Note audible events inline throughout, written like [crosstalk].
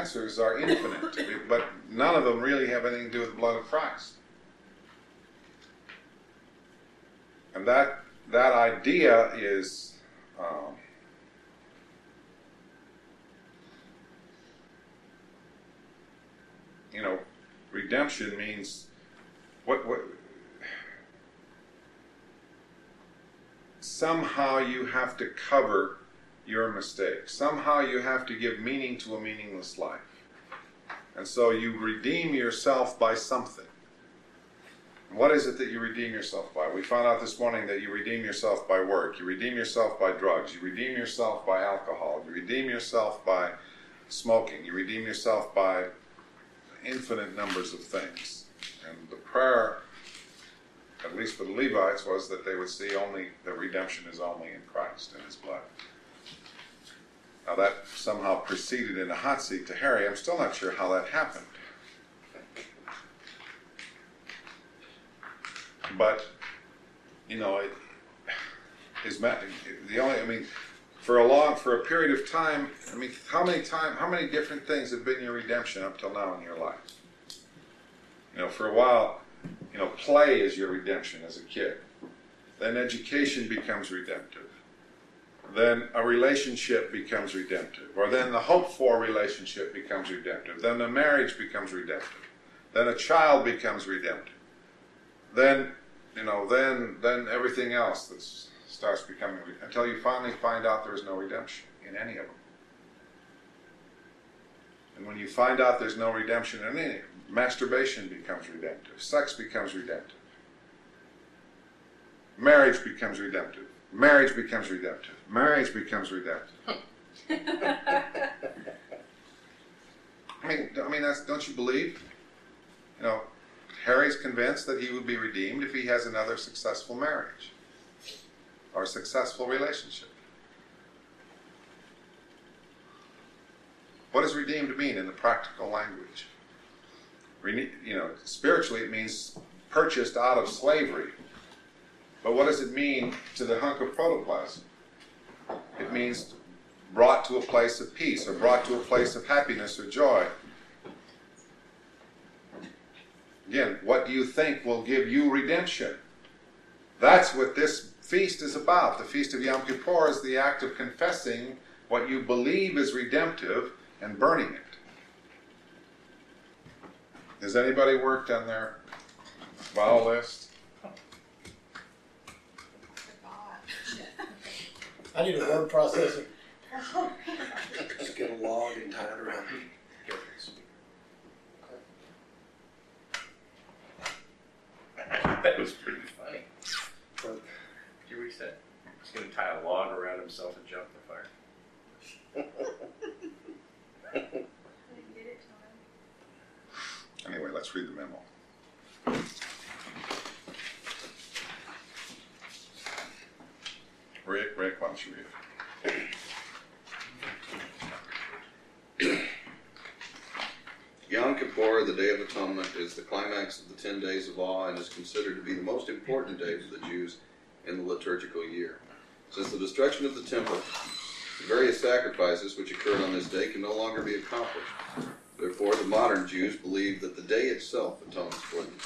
answers are infinite, but none of them really have anything to do with the blood of Christ. And that that idea is um, you know, redemption means what what somehow you have to cover your mistake. Somehow you have to give meaning to a meaningless life. And so you redeem yourself by something. What is it that you redeem yourself by? We found out this morning that you redeem yourself by work, you redeem yourself by drugs, you redeem yourself by alcohol, you redeem yourself by smoking, you redeem yourself by infinite numbers of things. And the prayer, at least for the Levites, was that they would see only that redemption is only in Christ and His blood. Now that somehow proceeded in a hot seat to Harry. I'm still not sure how that happened. But you know, it is the only. I mean, for a long, for a period of time. I mean, how many time, how many different things have been your redemption up till now in your life? You know, for a while, you know, play is your redemption as a kid. Then education becomes redemptive. Then a relationship becomes redemptive. Or then the hope for relationship becomes redemptive. Then the marriage becomes redemptive. Then a child becomes redemptive. Then, you know, then then everything else that starts becoming until you finally find out there is no redemption in any of them. And when you find out there's no redemption in any, masturbation becomes redemptive, sex becomes redemptive, marriage becomes redemptive, marriage becomes redemptive, marriage becomes redemptive. [laughs] I mean, I mean, that's, don't you believe? You know, Harry's convinced that he would be redeemed if he has another successful marriage or successful relationship. What does redeemed mean in the practical language? You know, spiritually it means purchased out of slavery. But what does it mean to the hunk of protoplasm? It means brought to a place of peace or brought to a place of happiness or joy. Again, what do you think will give you redemption? That's what this feast is about. The Feast of Yom Kippur is the act of confessing what you believe is redemptive and burning it. Has anybody worked on their vow list? I need a word processor. Just get a log and tie it around. that was pretty funny. What? You reset. He's gonna tie a log around himself and jump in the fire. Anyway, let's read the memo. Rick, Rick, why don't you read it? Yom Kippur, the Day of Atonement, is the climax of the ten days of awe and is considered to be the most important day for the Jews in the liturgical year. Since the destruction of the temple, the various sacrifices which occurred on this day can no longer be accomplished. Therefore, the modern Jews believe that the day itself atones for them.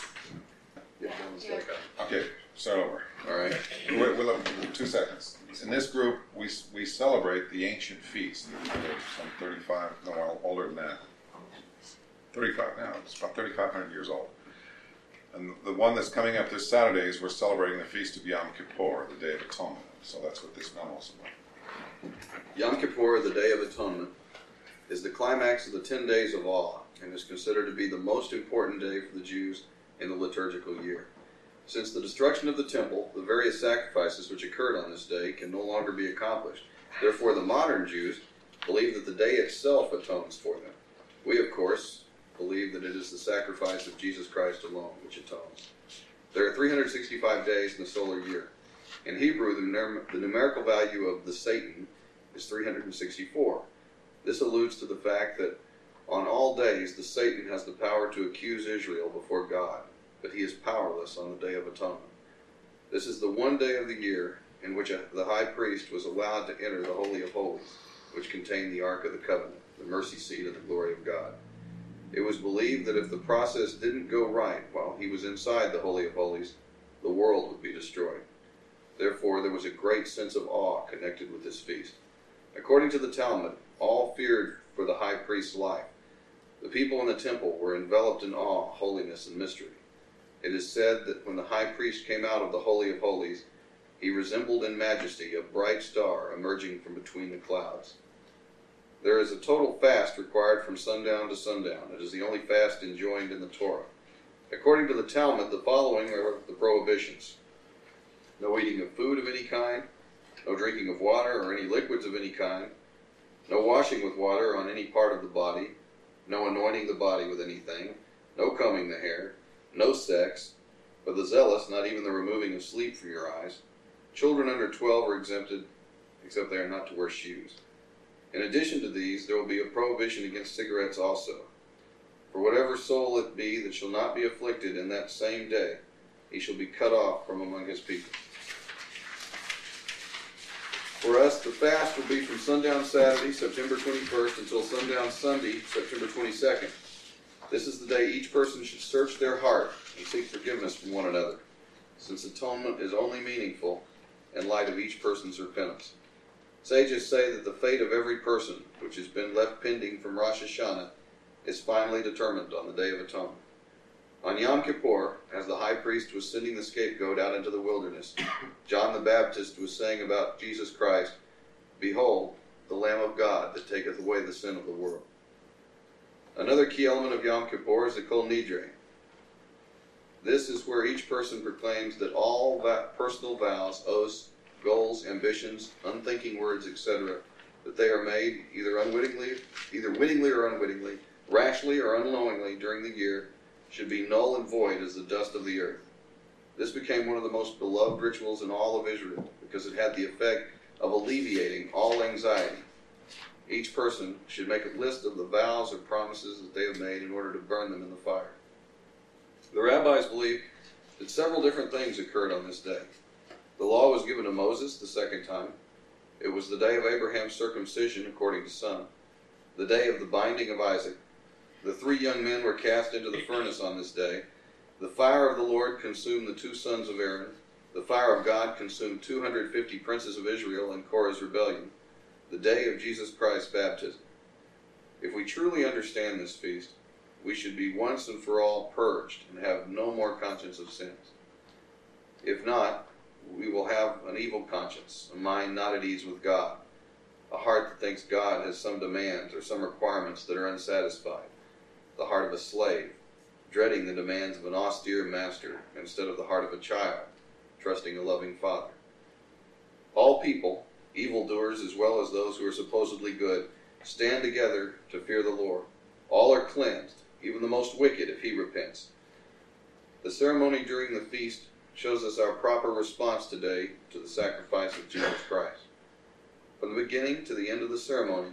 Okay, start over. All right. Wait, wait, two seconds. In this group, we, we celebrate the ancient feast. Some 35, no, older than that. 35 now, it's about 3,500 years old. And the one that's coming up this Saturday is we're celebrating the Feast of Yom Kippur, the Day of Atonement. So that's what this memo is about. Yom Kippur, the Day of Atonement, is the climax of the 10 days of awe and is considered to be the most important day for the Jews in the liturgical year. Since the destruction of the temple, the various sacrifices which occurred on this day can no longer be accomplished. Therefore, the modern Jews believe that the day itself atones for them. We, of course, believe that it is the sacrifice of Jesus Christ alone which atones. There are 365 days in the solar year. In Hebrew, the, numer- the numerical value of the Satan is 364. This alludes to the fact that on all days the Satan has the power to accuse Israel before God, but he is powerless on the Day of Atonement. This is the one day of the year in which the high priest was allowed to enter the Holy of Holies, which contained the Ark of the Covenant, the mercy seat of the glory of God. It was believed that if the process didn't go right while he was inside the Holy of Holies, the world would be destroyed. Therefore, there was a great sense of awe connected with this feast. According to the Talmud, all feared for the high priest's life. The people in the temple were enveloped in awe, holiness, and mystery. It is said that when the high priest came out of the Holy of Holies, he resembled in majesty a bright star emerging from between the clouds. There is a total fast required from sundown to sundown. It is the only fast enjoined in the Torah. According to the Talmud, the following are the prohibitions no eating of food of any kind, no drinking of water or any liquids of any kind, no washing with water on any part of the body, no anointing the body with anything, no combing the hair, no sex, for the zealous, not even the removing of sleep from your eyes. Children under 12 are exempted, except they are not to wear shoes. In addition to these, there will be a prohibition against cigarettes also. For whatever soul it be that shall not be afflicted in that same day, he shall be cut off from among his people. For us, the fast will be from sundown Saturday, September 21st, until sundown Sunday, September 22nd. This is the day each person should search their heart and seek forgiveness from one another, since atonement is only meaningful in light of each person's repentance. Sages say that the fate of every person which has been left pending from Rosh Hashanah is finally determined on the Day of Atonement. On Yom Kippur, as the high priest was sending the scapegoat out into the wilderness, John the Baptist was saying about Jesus Christ, Behold, the Lamb of God that taketh away the sin of the world. Another key element of Yom Kippur is the Kol Nidre. This is where each person proclaims that all personal vows, oaths, goals, ambitions, unthinking words, etc., that they are made either unwittingly, either wittingly or unwittingly, rashly or unknowingly during the year, should be null and void as the dust of the earth. This became one of the most beloved rituals in all of Israel because it had the effect of alleviating all anxiety. Each person should make a list of the vows or promises that they have made in order to burn them in the fire. The rabbis believe that several different things occurred on this day. The law was given to Moses the second time. It was the day of Abraham's circumcision, according to some, the day of the binding of Isaac, the three young men were cast into the furnace on this day. The fire of the Lord consumed the two sons of Aaron. The fire of God consumed 250 princes of Israel in Korah's rebellion. The day of Jesus Christ's baptism. If we truly understand this feast, we should be once and for all purged and have no more conscience of sins. If not, we will have an evil conscience, a mind not at ease with God, a heart that thinks God has some demands or some requirements that are unsatisfied the heart of a slave, dreading the demands of an austere master instead of the heart of a child, trusting a loving father. All people, evildoers as well as those who are supposedly good, stand together to fear the Lord. All are cleansed, even the most wicked if he repents. The ceremony during the feast shows us our proper response today to the sacrifice of Jesus Christ. From the beginning to the end of the ceremony,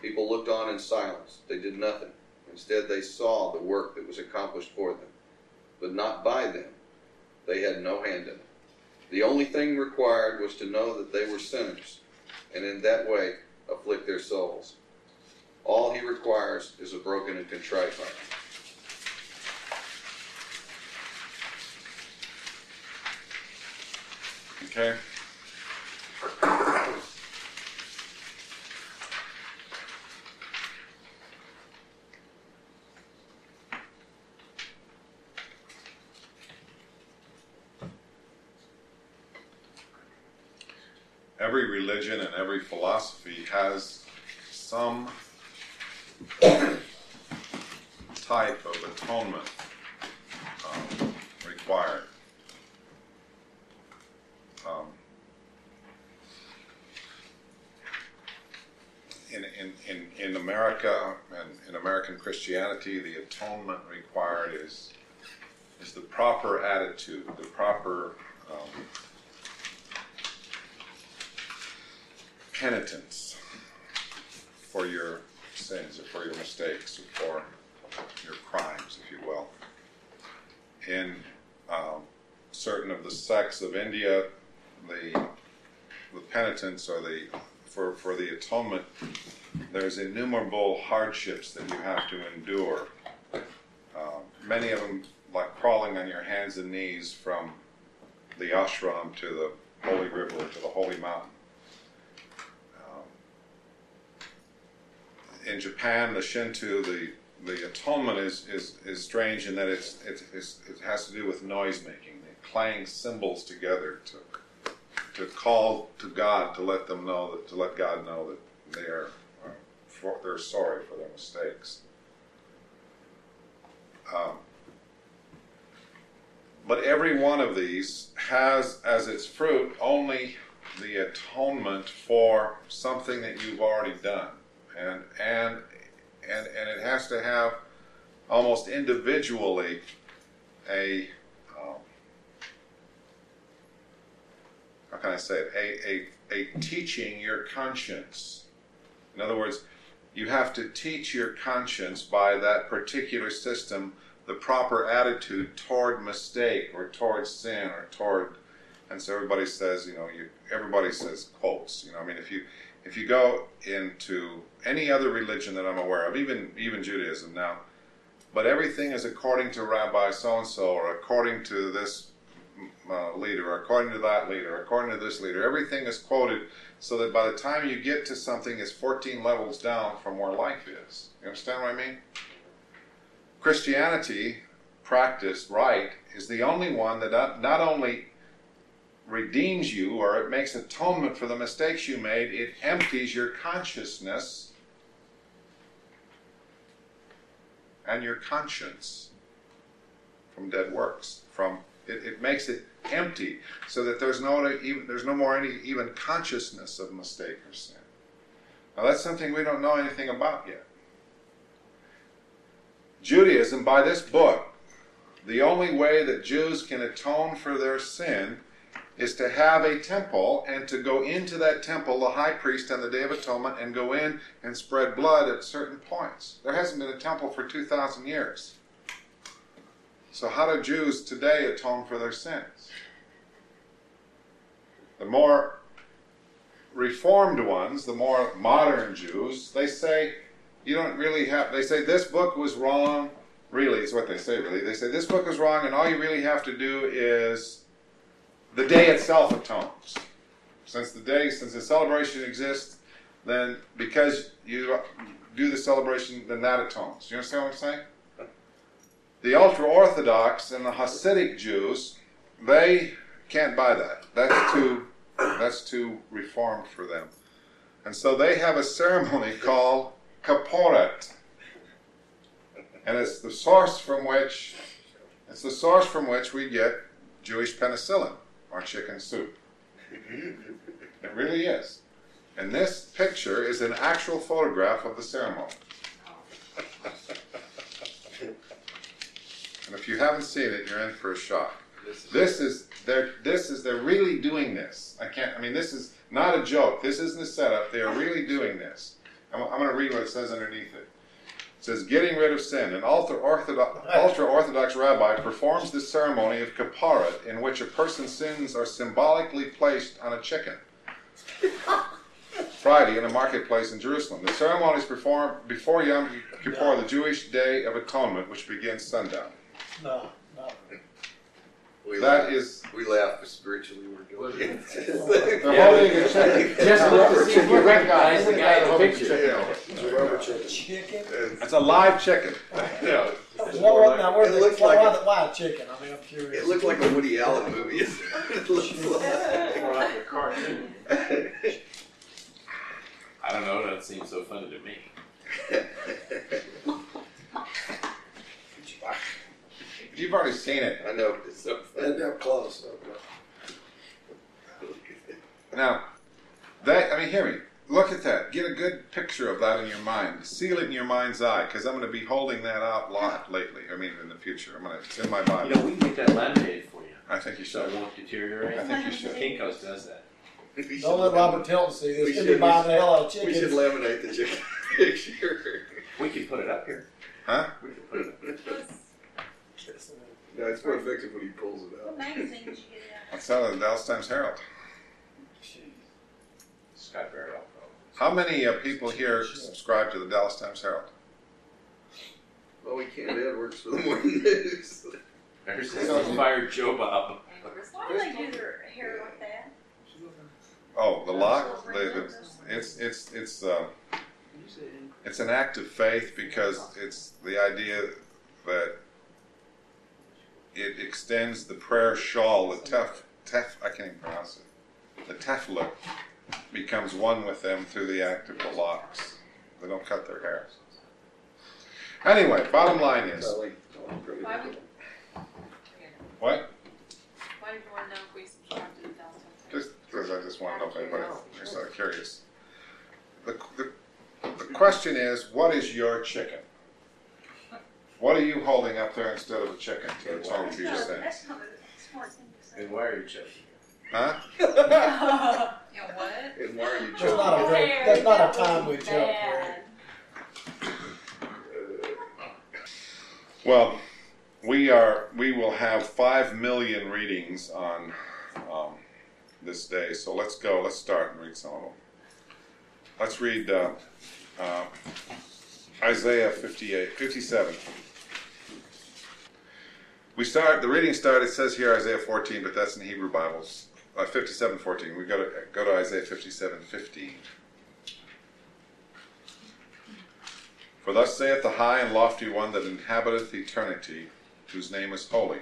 people looked on in silence. They did nothing. Instead, they saw the work that was accomplished for them, but not by them. They had no hand in it. The only thing required was to know that they were sinners, and in that way afflict their souls. All he requires is a broken and contrite heart. Okay? every religion and every philosophy has some type of atonement um, required. Um, in, in, in, in America and in American Christianity, the atonement required is is the proper attitude, the proper um, penitence for your sins or for your mistakes or for your crimes, if you will. In um, certain of the sects of India, the the penitence or the for, for the atonement, there's innumerable hardships that you have to endure. Um, many of them, like crawling on your hands and knees from the ashram to the holy river to the holy mountain. In Japan, the Shinto, the the atonement is, is, is strange in that it's, it's, it's, it has to do with noise making. They clang cymbals together to to call to God to let them know that to let God know that they are for, they're sorry for their mistakes. Um, but every one of these has as its fruit only the atonement for something that you've already done, and and and and it has to have almost individually a um, how can I say it a, a a teaching your conscience. In other words, you have to teach your conscience by that particular system the proper attitude toward mistake or toward sin or toward and so everybody says you know you everybody says quotes you know i mean if you if you go into any other religion that i'm aware of even even judaism now but everything is according to rabbi so and so or according to this uh, leader or according to that leader or according to this leader everything is quoted so that by the time you get to something it's 14 levels down from where life is. You understand what i mean? Christianity, practiced right, is the only one that not only redeems you or it makes atonement for the mistakes you made, it empties your consciousness and your conscience from dead works. From it, it makes it empty so that there's no even there's no more any even consciousness of mistake or sin. Now that's something we don't know anything about yet. Judaism, by this book, the only way that Jews can atone for their sin is to have a temple and to go into that temple, the high priest on the Day of Atonement, and go in and spread blood at certain points. There hasn't been a temple for 2,000 years. So, how do Jews today atone for their sins? The more reformed ones, the more modern Jews, they say, you don't really have, they say this book was wrong, really, is what they say, really. They say this book is wrong, and all you really have to do is the day itself atones. Since the day, since the celebration exists, then because you do the celebration, then that atones. You understand what I'm saying? The ultra Orthodox and the Hasidic Jews, they can't buy that. That's too, that's too reformed for them. And so they have a ceremony [laughs] called Kaporet. And it's the source from which it's the source from which we get Jewish penicillin or chicken soup. [laughs] It really is. And this picture is an actual photograph of the ceremony. [laughs] And if you haven't seen it, you're in for a shock. This is they're this is they're really doing this. I can't. I mean, this is not a joke. This isn't a setup. They are really doing this. I'm, I'm going to read what it says underneath it. It says, "Getting rid of sin. An ultra orthodox, rabbi performs this ceremony of kaparet, in which a person's sins are symbolically placed on a chicken." [laughs] Friday in a marketplace in Jerusalem. The ceremony is performed before Yom Kippur, the Jewish Day of Atonement, which begins sundown. No, no. We That laugh, is we laugh because spiritually we're guilty. they're holding a chicken. Just look to see if you recognize the guy in the picture. Yeah. It's a rubber chicken. Chicken? It's a live chicken. [laughs] Yeah. What, now, where's It looks like why, the, why chicken? I mean, I'm curious. It looked like a Woody Allen movie. [laughs] it looks like. [laughs] More like a cartoon. I don't know, that seems so funny to me. You've already seen it. I know, it's so funny. they're close. Now, that I mean, hear me. Look at that. Get a good picture of that in your mind. Seal it in your mind's eye, because I'm going to be holding that out a lot lately. I mean, in the future, I'm going to. It's in my You Bible. know, we can make that laminated for you, I think you so should. it won't deteriorate. I think you should. Kinko's does that. Don't let laminate- Robert Tilton see this. we He'll should- be buying the hell out of We should laminate the chicken [laughs] picture. We can put it up here. Huh? We can put it up. No, it's more effective when he pulls it What out. magazine did you get it out That's out of the Dallas Times Herald. Scott Barrett, probably. How many uh, people here subscribe to the Dallas Times Herald? Well, we can't. Ed works for the morning news. Ever since they fired Joe Bob. Why do they do their hair like that? Oh, the lock. The, the, it's it's it's uh, it's an act of faith because it's the idea that it extends the prayer shawl, the tef, tef I can't even pronounce it. The tefillah becomes one with them through the act of the locks. They don't cut their hair. Anyway, bottom line is Why would, what? why did you want to know if we to the Dallas Times? Just because I just want to know if anybody, just out of curious. The, the, the question is, what is your chicken? What are you holding up there instead of a chicken? That's all you just said. That's not a smart thing to say. And why are you checking? Huh? [laughs] You what? And why are you That's choking? not a great, There, that's not a timely was joke, bad. Greg. Well, we are. We will have five million readings on um, this day. So let's go. Let's start and read some of them. Let's read uh, uh, Isaiah 58, 57. We start. The reading start. It says here Isaiah 14, but that's in the Hebrew Bibles. Uh, 57, 14. We go to go to Isaiah 57, 15. For thus saith the high and lofty one that inhabiteth eternity, whose name is holy.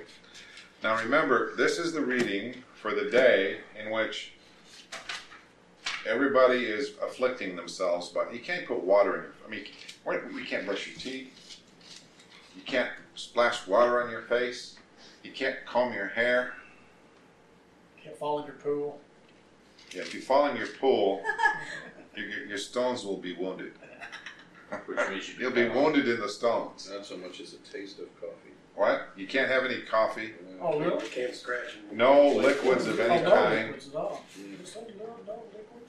Now remember, this is the reading for the day in which everybody is afflicting themselves by. You can't put water in your. I mean, you can't brush your teeth. You can't splash water on your face. You can't comb your hair. Can't fall in your pool. Yeah, if you fall in your pool, your, your- your stones will be wounded. Which means you You'll be wounded in the stones. Not so much as a taste of coffee. What? You can't have any coffee. Oh, really? Can't scratch them. No liquids of any Oh, no kind. liquids at all. Mm. Just say no, no liquids.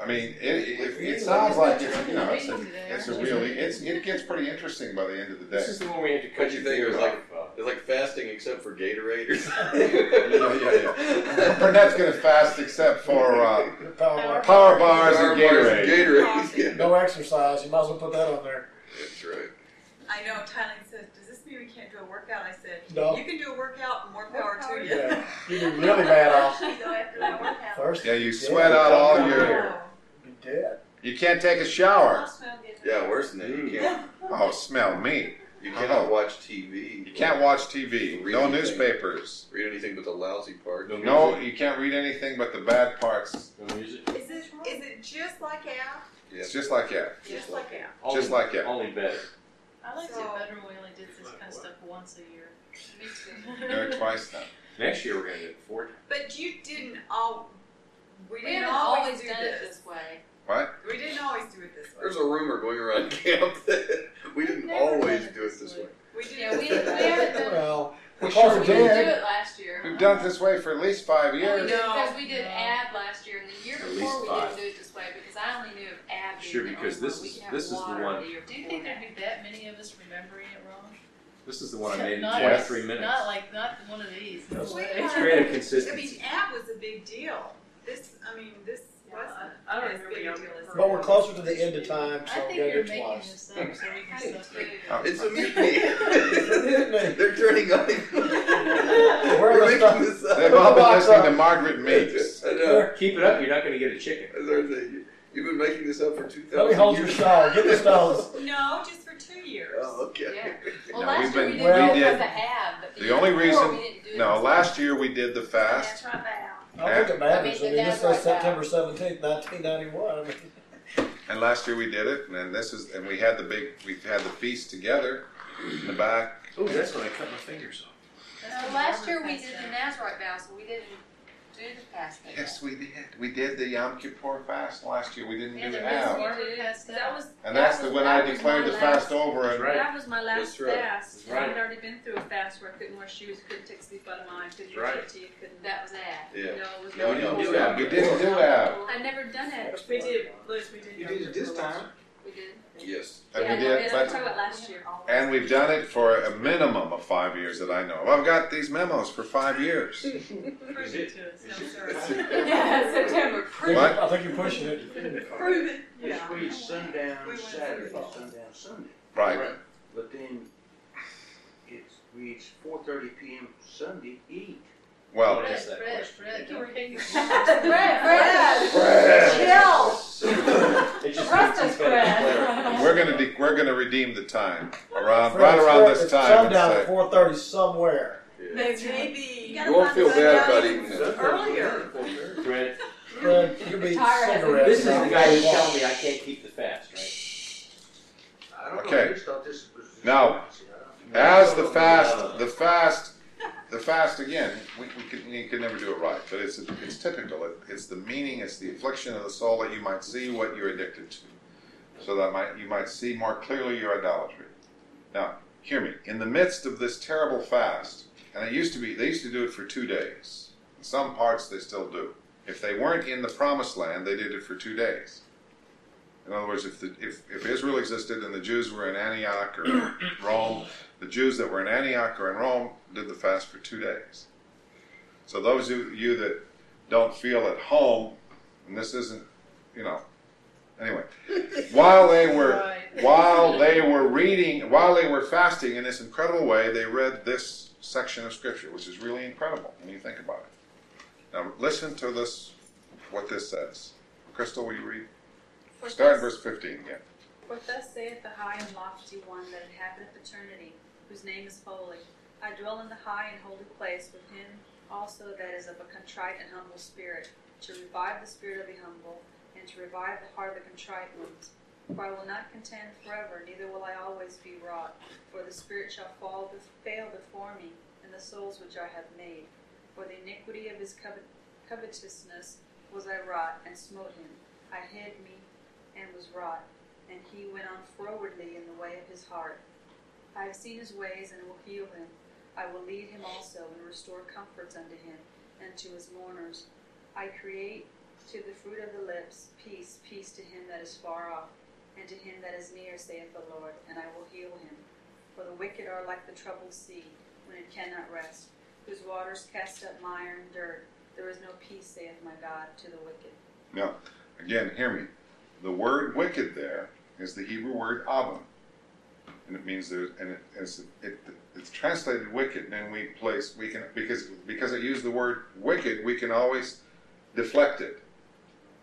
I mean, it, it, it sounds like it's, you know, it's a, it's a really, it's, it gets pretty interesting by the end of the day. This is the one we had to cut you think? It was off. like- uh, It's like fasting except for Gatorade or [laughs] Yeah, something. yeah, Burnett's gonna fast except for uh, Your power bar. power bars Power and bars Gatorade. and Gatorade. Yeah. No exercise. You might as well put that on there. That's right. I know, Tyler said, does this mean we can't do a workout? I said, No. you can do a workout and more power to you. Yeah. You do really bad off. [laughs] Go after that workout. First, Yeah, you sweat out all your. Oh. be dead. You can't take a shower. Yeah, worse than that, you can't. [laughs] Oh, smell me. You cannot oh. watch TV. You can't watch TV. No anything. newspapers. read anything but the lousy part. No No, you can't read anything but the bad parts. No music. Is it, is it just like Al? It's just like that. Just like Al. Only, Just like it. Only better. I liked So- it better when we only did this kind of stuff once a year. Me too. [laughs] Do it twice now. Next year we're gonna do it four times. But you didn't all, we We didn't haven't always always do done it this. this way. What? We didn't always do it this way. There's a rumor going around camp that [laughs] we didn't always do it this this way. way. We did Yeah, it we, we way. haven't done, Well, We sure it we didn't do it last year. We've done it this way for at least five years. No. because we did No. ab last year, and the year At before we five. didn't do it this way, because I only knew of ab Sure, because this is- this is the one- year Do you think there'd be that many of us remembering it wrong? This is the one I made in Not- 23 minutes. Not like, not one of these. No Yes. way. Let's create a I consistency. mean, ab was a big deal. This, I mean, this Yeah, wasn't. I- I don't remember y'all deal But we're closer to the end of time, so I so think you're it making twice. this up so we I can do stuff too. it. Oh, It's a mutiny. Mutiny. They're turning on you. We're We're gonna making stop- this up. They've all been Box listening up. to Margaret Meeks. [laughs] I know. Keep it up, you're not gonna get a chicken. That's our thing. You've been making this up for 2,000 Let me hold your years. shawl. Get the stones. [laughs] No, just for two years. Oh, okay. Yeah. [laughs] Well, No, last we've year we we didn't do it did- because of ab, but the the year only before reason- we didn't do it No, last year we did the fast. That's right, Val. I don't think it matters. I I mean, mean, this dad's says right September seventeenth, nineteen ninety-one. And last year we did it, and this is, and we had the big, we had the feast together in the back. Oh, that's when I cut my fingers off. Well, Uh, last year we did the Nazarite vow, so we didn't do the fasting. Yes, we did. We did the Yom Kippur fast last year. We didn't Yeah, do it the is ab. one. We did. Passed That was, And that's that the was- when that I was declared my the last- fast over. And right. That was my last That's right. fast. That's right. I'd already been through a fast where I couldn't wear shoes, couldn't take sleep out of mine, couldn't That's right. brush your teeth, couldn't. That was that. Yeah. No, it was No, not. no, we no. do ab. we didn't do ab. I never done it. We did, Liz, we did. You did it this time. We did. Yes. And Yeah, we no, did, it's- but talking about last year. and we've done it for a minimum of five years that I know of. I've got these memos for five years. [laughs] Prove it to us. No, sorry. [laughs] [laughs] Yeah, September. What? I think you're pushing it. Prove it. This Yeah. reads sundown We Saturday, through sundown Sunday. Right. But then it reads four thirty PM Sunday, eat. Well, What Fred, is that Fred, question? Fred, you were getting Fred, Fred, Fred. chill. It just Trust it's us, gotta be clear. Fred. we're gonna de- we're gonna redeem the time around Fred, right around this time. It's sundown at four thirty somewhere. Yeah. Maybe. You You won't feel bad about eating it. Earlier. Fred, Fred, you be cigarettes. this is the guy who's telling me I can't keep the fast, right? I don't Okay. I just thought this was. Now, As the fast, the fast, the fast again, we, we can never do it right, but it's, it's typical. It, it's the meaning, it's the affliction of the soul that you might see what you're addicted to. So that might, you might see more clearly your idolatry. Now, hear me. In the midst of this terrible fast, and it used to be, they used to do it for two days. In some parts, they still do. If they weren't in the promised land, they did it for two days. In other words, if, the, if, if Israel existed and the Jews were in Antioch or [coughs] Rome, the Jews that were in Antioch or in Rome did the fast for two days. So those of you that don't feel at home, and this isn't, you know, anyway, [laughs] while they were Right. while they were reading, while they were fasting in this incredible way, they read this section of scripture, which is really incredible when you think about it. Now listen to this, what this says. Crystal, will you read? For Start in thus- verse 15 again. For thus saith the high and lofty one that inhabiteth eternity, whose name is holy. I dwell in the high and holy place with him also that is of a contrite and humble spirit, to revive the spirit of the humble, and to revive the heart of the contrite ones. For I will not contend forever, neither will I always be wrought. For the spirit shall fall fail before me, and the souls which I have made. For the iniquity of his covetousness was I wrought, and smote him. I hid me, and was wrought and he went on frowardly in the way of his heart. I have seen his ways and will heal him. I will lead him also and restore comforts unto him and to his mourners. I create to the fruit of the lips peace, peace to him that is far off, and to him that is near, saith the Lord, and I will heal him. For the wicked are like the troubled sea, when it cannot rest, whose waters cast up mire and dirt. There is no peace, saith my God, to the wicked. Now, again, hear me. The word wicked there is the Hebrew word avon. And it means there's, and it, it's, it, it's translated wicked, and we place, we can, because, because it used the word wicked, we can always deflect it.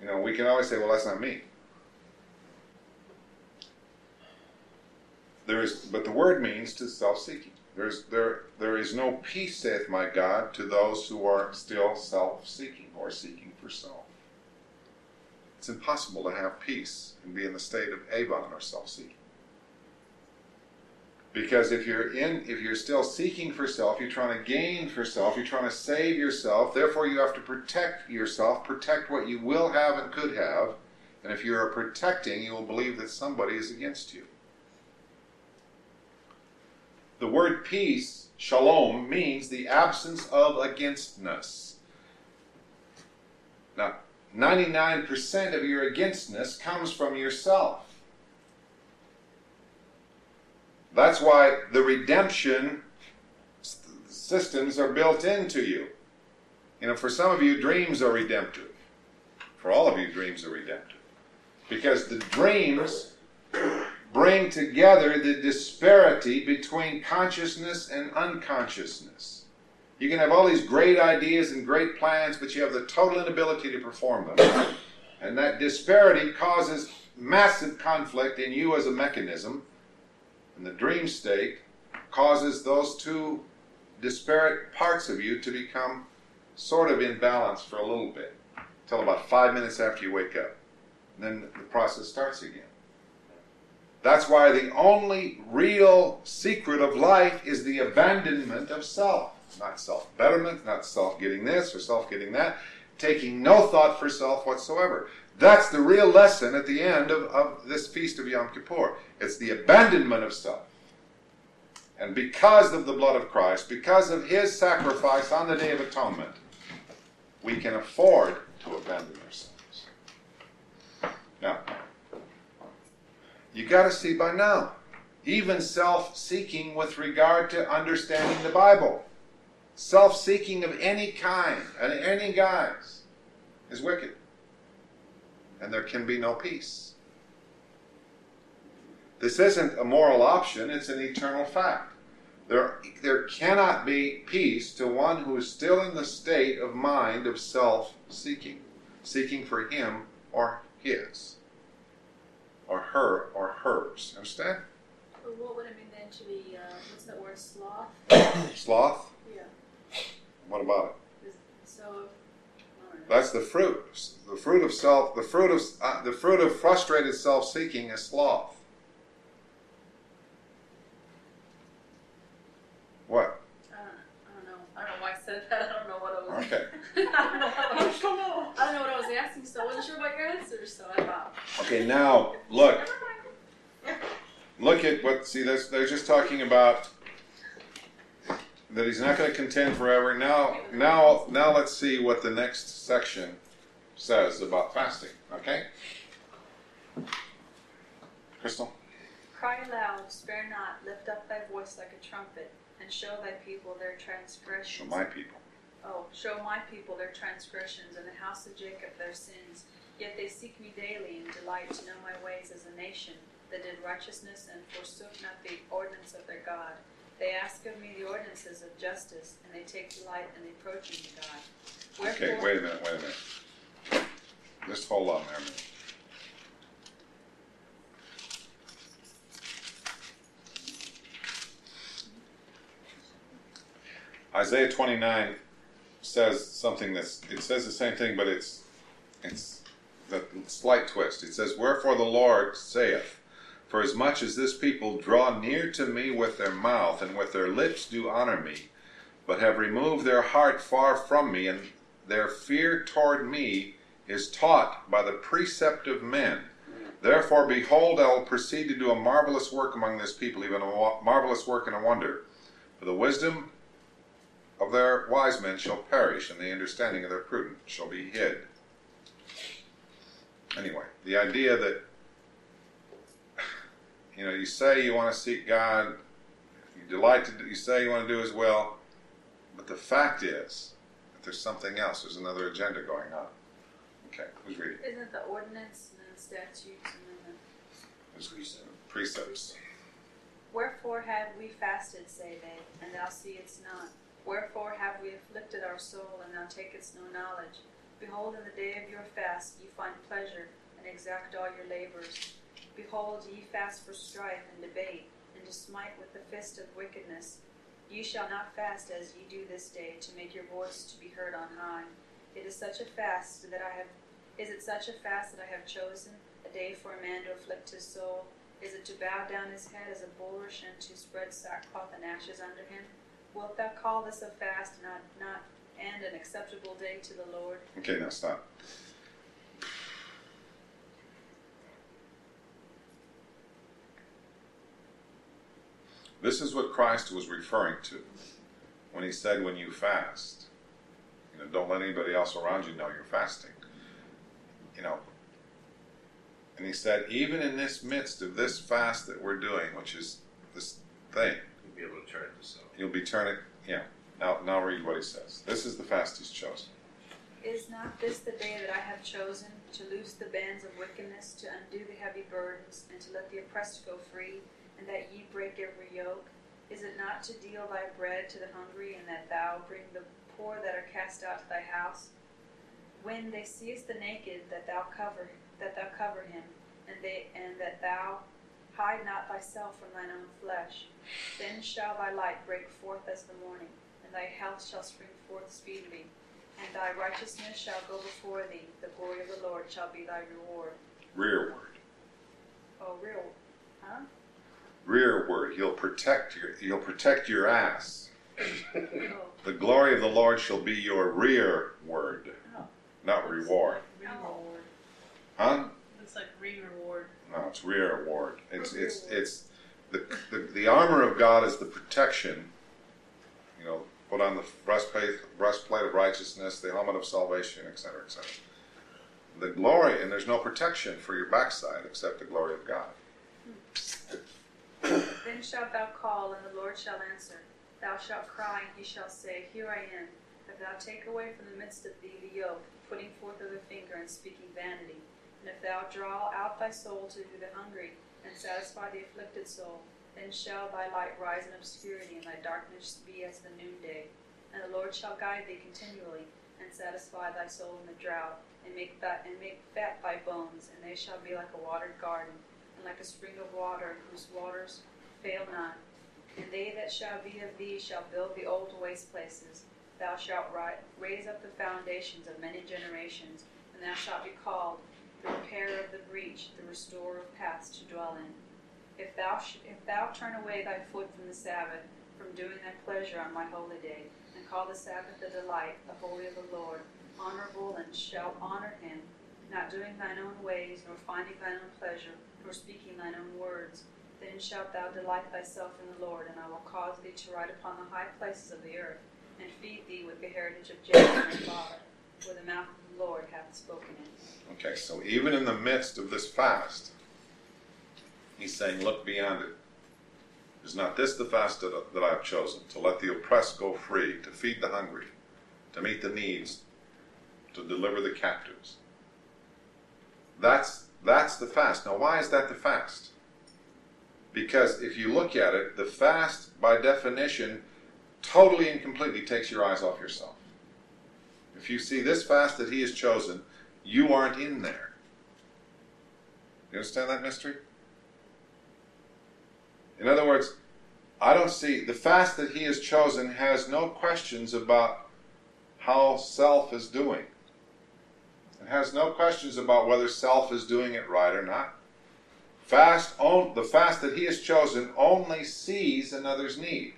You know, we can always say, well, that's not me. There is, but the word means to self-seeking. There's, there, there is no peace, saith my God, to those who are still self-seeking or seeking for self. It's impossible to have peace and be in the state of avon or self-seeking. Because if you're in, if you're still seeking for self, you're trying to gain for self, you're trying to save yourself. Therefore, you have to protect yourself, protect what you will have and could have. And if you're protecting, you will believe that somebody is against you. The word peace, shalom, means the absence of againstness. Now, 99% of your againstness comes from yourself. That's why the redemption systems are built into you. You know, for some of you, dreams are redemptive. For all of you, dreams are redemptive. Because the dreams bring together the disparity between consciousness and unconsciousness. You can have all these great ideas and great plans, but you have the total inability to perform them. And that disparity causes massive conflict in you as a mechanism. And the dream state causes those two disparate parts of you to become sort of in balance for a little bit, until about five minutes after you wake up. And then the process starts again. That's why the only real secret of life is the abandonment of self. Not self betterment, not self getting this or self getting that, taking no thought for self whatsoever. That's the real lesson at the end of, of this feast of Yom Kippur. It's the abandonment of self. And because of the blood of Christ, because of his sacrifice on the Day of Atonement, we can afford to abandon ourselves. Now, you got to see by now, even self seeking with regard to understanding the Bible, self seeking of any kind and any guise is wicked. And there can be no peace. This isn't a moral option, it's an eternal fact. There, there cannot be peace to one who is still in the state of mind of self seeking, seeking for him or his, or her or hers. Understand? What would it mean then to be, uh, what's that word, sloth? [coughs] Sloth? Yeah. What about it? So, I don't know. That's the fruit. The fruit of self. The fruit of uh, the fruit of frustrated self-seeking is sloth. What? I don't, I don't know. I don't know why I said that. I don't know what I was. Okay. [laughs] I don't know what I was. I don't know what I was asking, so I wasn't sure about your answers. So I thought. Okay. Now look. Never mind. Look at what. See, that's, they're just talking about that he's not going to contend forever. Now, now, now, let's see what the next section says about fasting. Okay. Crystal. Cry aloud, spare not, lift up thy voice like a trumpet, and show thy people their Show transgressions. my people. Oh, show my people their transgressions, and the house of Jacob their sins. Yet they seek me daily, and delight to know my ways as a nation that did righteousness and forsook not the ordinance of their God. They ask of me the ordinances of justice, and they take delight in the approaching of God. Okay. Wait a minute. Wait a minute. Just hold on there a minute. Isaiah 29 says something that's it says the same thing, but it's it's the slight twist. It says, "Wherefore the Lord saith, For as much as this people draw near to me with their mouth and with their lips do honor me, but have removed their heart far from me, and their fear toward me is taught by the precept of men. Therefore, behold, I will proceed to do a marvelous work among this people, even a marvelous work and a wonder. For the wisdom of their wise men shall perish, and the understanding of their prudent shall be hid. Anyway, the idea that you know, you say you want to seek God, you delight to, do, you say you want to do His will, but the fact is that there's something else. There's another agenda going on. Okay, who's reading? isn't the ordinance and the statutes and then the Who's precepts. Wherefore have we fasted, say they, and thou seest not? Wherefore have we afflicted our soul, and thou takest no knowledge? Behold, in the day of your fast ye find pleasure, and exact all your labors. Behold, ye fast for strife and debate, and to smite with the fist of wickedness. Ye shall not fast as ye do this day, to make your voice to be heard on high. It is such a fast that I have is it such a fast that I have chosen, a day for a man to afflict his soul? Is it to bow down his head as a bulrush and to spread sackcloth and ashes under him? Wilt thou call this a fast, not not and an acceptable day to the Lord? Okay, now stop. This is what Christ was referring to when he said, when you fast, you know, don't let anybody else around you know you're fasting. You know, and he said, even in this midst of this fast that we're doing, which is this thing, You'll be able to turn it to self. you'll be turning, yeah. Now, now read what he says. This is the fast he's chosen. Is not this the day that I have chosen to loose the bands of wickedness, to undo the heavy burdens, and to let the oppressed go free, and that ye break every yoke? Is it not to deal thy bread to the hungry, and that thou bring the poor that are cast out to thy house? When they seest the naked, that thou cover that thou cover him, and they and that thou hide not thyself from thine own flesh. Then shall thy light break forth as the morning, and thy health shall spring forth speedily, and thy righteousness shall go before thee. The glory of the Lord shall be thy reward. Rearward. Oh, real, huh? Rearward. He'll protect your. He'll protect your ass. The glory of the Lord shall be your rear word, Oh. not reward. Reward. Huh? Looks like re-reward. No, it's rear ward. It's it's it's the, the the armor of God is the protection. You know, put on the breastplate breastplate of righteousness, the helmet of salvation, etc., etc. The glory, and there's no protection for your backside except the glory of God. Then shalt thou call, and the Lord shall answer. Thou shalt cry, and he shall say, Here I am. If thou take away from the midst of thee the yoke, putting forth of the finger and speaking vanity, and if thou draw out thy soul to the hungry, and satisfy the afflicted soul. Then shall thy light rise in obscurity, and thy darkness be as the noonday. And the Lord shall guide thee continually, and satisfy thy soul in the drought, and make fat and make fat thy bones, and they shall be like a watered garden, like a spring of water whose waters fail not. And they that shall be of thee shall build the old waste places. Thou shalt raise up the foundations of many generations, and thou shalt be called the repairer of the breach, the restorer of paths to dwell in. If thou sh- if thou turn away thy foot from the Sabbath, from doing thy pleasure on my holy day, and call the Sabbath a delight, the holy of the Lord, honorable, and shalt honor him, not doing thine own ways, nor finding thine own pleasure, nor speaking thine own words, then shalt thou delight thyself in the Lord, and I will cause thee to ride upon the high places of the earth, and feed thee with the heritage of Jacob thy father, for the mouth of the Lord hath spoken it. Okay, so even in the midst of this fast, he's saying, look beyond it. Is not this the fast that, I've chosen? To let the oppressed go free, to feed the hungry, to meet the needs, to deliver the captives. That's, that's the fast. Now, why is that the fast? Because if you look at it, the fast, by definition, totally and completely takes your eyes off yourself. If you see this fast that he has chosen, you aren't in there. You understand that mystery? In other words, I don't see the fast that he has chosen has no questions about how self is doing. It has no questions about whether self is doing it right or not. Fast on, the fast that he has chosen only sees another's need.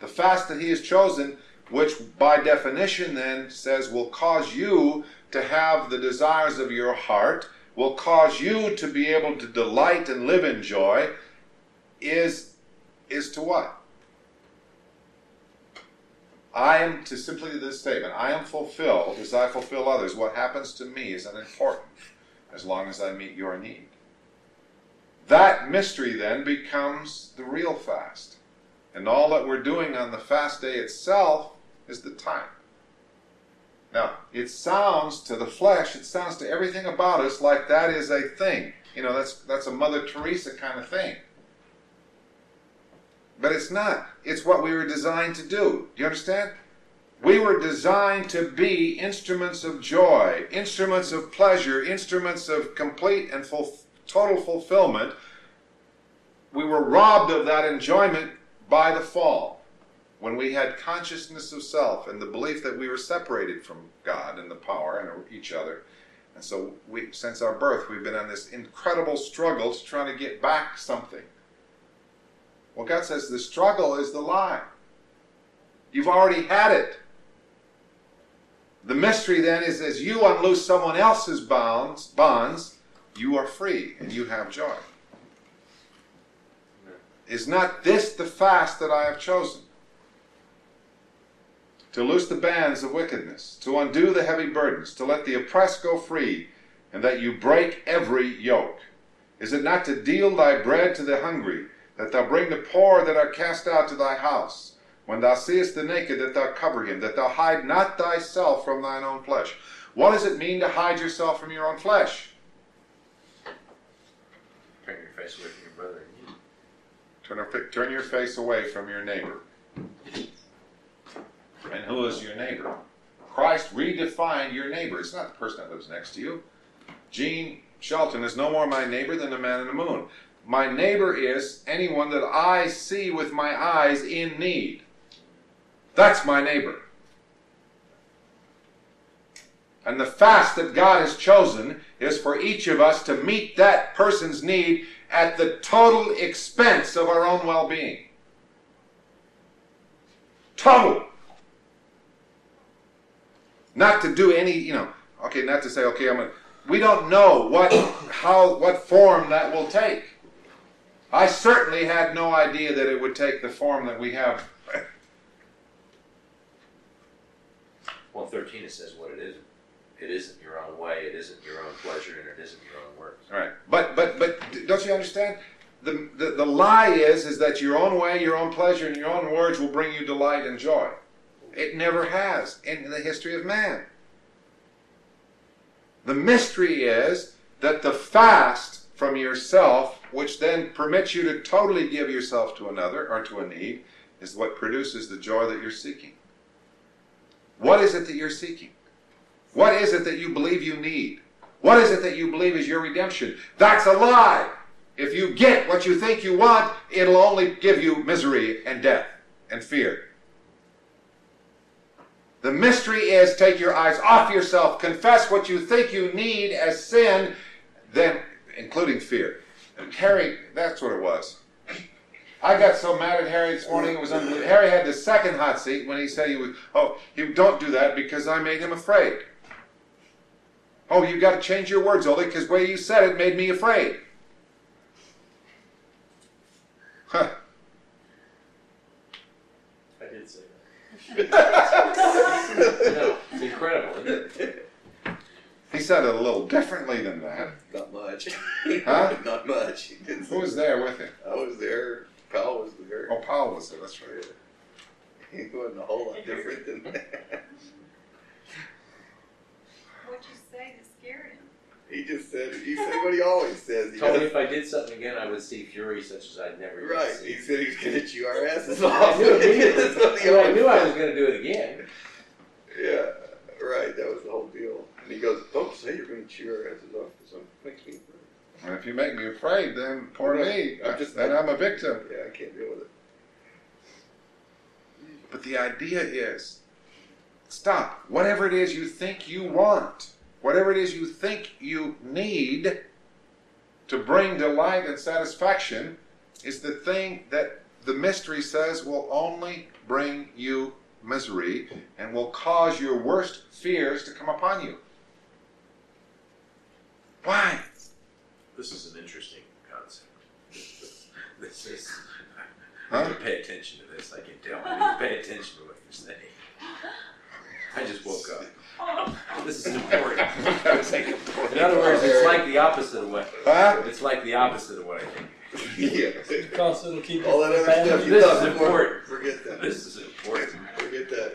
The fast that he has chosen, which by definition then says will cause you to have the desires of your heart, will cause you to be able to delight and live in joy, is is to what? I am to simply this statement, I am fulfilled as I fulfill others. What happens to me is unimportant as long as I meet your need. That mystery then becomes the real fast. And all that we're doing on the fast day itself is the time. Now, it sounds to the flesh, it sounds to everything about us like that is a thing. You know, that's that's a Mother Teresa kind of thing. But it's not. It's what we were designed to do. Do you understand? We were designed to be instruments of joy, instruments of pleasure, instruments of complete and full, total fulfillment. We were robbed of that enjoyment by the fall when we had consciousness of self and the belief that we were separated from God and the power and each other. And so, we, since our birth, we've been on this incredible struggle to try to get back something. Well, God says the struggle is the lie. You've already had it. The mystery then is as you unloose someone else's bonds, bonds, you are free and you have joy. Is not this the fast that I have chosen? To loose the bands of wickedness, to undo the heavy burdens, to let the oppressed go free, and that you break every yoke. Is it not to deal thy bread to the hungry, that thou bring the poor that are cast out to thy house? When thou seest the naked, that thou cover him, that thou hide not thyself from thine own flesh. What does it mean to hide yourself from your own flesh? Turn your face away from your brother. Turn, turn your face away from your neighbor. And who is your neighbor? Christ redefined your neighbor. It's not the person that lives next to you. Gene Shelton is no more my neighbor than the man in the moon. My neighbor is anyone that I see with my eyes in need. That's my neighbor. And the fast that God has chosen is for each of us to meet that person's need at the total expense of our own well being. Total. Not to do any, you know, okay, not to say, okay, I'm gonna, we don't know what, how, what form that will take. I certainly had no idea that it would take the form that we have. Well, thirteen, it says what it is. It isn't your own way, it isn't your own pleasure, and it isn't your own works. All right, but but but don't you understand? The, the the lie is is that your own way, your own pleasure, and your own words will bring you delight and joy. It never has in the history of man. The mystery is that the fast from yourself, which then permits you to totally give yourself to another or to a need, is what produces the joy that you're seeking. What is it that you're seeking? What is it that you believe you need? What is it that you believe is your redemption? That's a lie. If you get what you think you want, it'll only give you misery and death and fear. The mystery is take your eyes off yourself, confess what you think you need as sin, then including fear. And Harry, that's what it was. I got so mad at Harry this morning, it was unbelievable. Harry had the second hot seat when he said he would. oh, you don't do that because I made him afraid. Oh, you've got to change your words, Oli, because the way you said it made me afraid. Huh. I did say that. [laughs] [laughs] no, it's incredible, isn't it? He said it a little differently than that. Not much. [laughs] Huh? [laughs] Not much. He didn't Who was there with him? I was there. Powell was there. Oh, Paul was there. That's right. [laughs] He wasn't a whole lot different than that. What'd you say that scared him? He just said he said what he always says. He Told me does- if I did something again, I would see fury such as I'd never yet right. seen. He said he was gonna chew our asses I off. knew. That's what he Well, I always knew I said. was going to do it again. Yeah, right. That was the whole deal. And he goes, "Don't say you're going to chew our asses off because I'm makes me afraid." And if you make me afraid, then poor me. I'm just- then I'm a victim. Yeah, I can't deal with it. But the idea is stop. Whatever it is you think you want, whatever it is you think you need to bring delight and satisfaction, is the thing that the mystery says will only bring you misery and will cause your worst fears to come upon you. Why? This is an interesting concept. [laughs] This is. Huh? I need to pay attention to this. I can tell. I need to pay attention to what you're saying. I just woke up. This is important. [laughs] In other words, it's like the opposite of what. Huh? It's like the opposite of what I think. yeah. [laughs] Because it'll keep All that you other from stuff you This thought is before, important. Forget that. This is important. Forget that.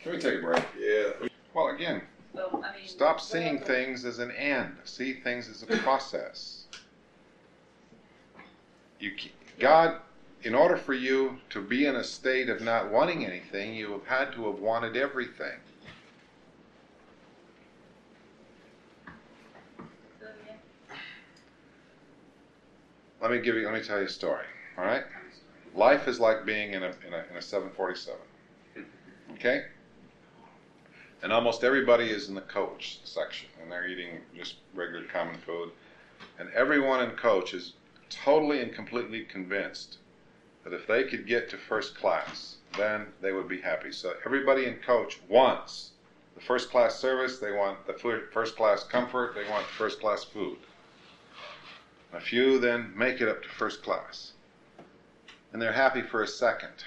Can we take a break? Yeah. Well, again, So, I mean. Stop seeing things as an end. See things as a process. You, God, in order for you to be in a state of not wanting anything, you have had to have wanted everything. So, yeah. Let me give you. Let me tell you a story. All right. Life is like being in a in a, in a 747. Okay. And almost everybody is in the coach section, and they're eating just regular common food. And everyone in coach is totally and completely convinced that if they could get to first class, then they would be happy. So everybody in coach wants the first class service, they want the first class comfort, they want first class food. A few then make it up to first class. And they're happy for a second.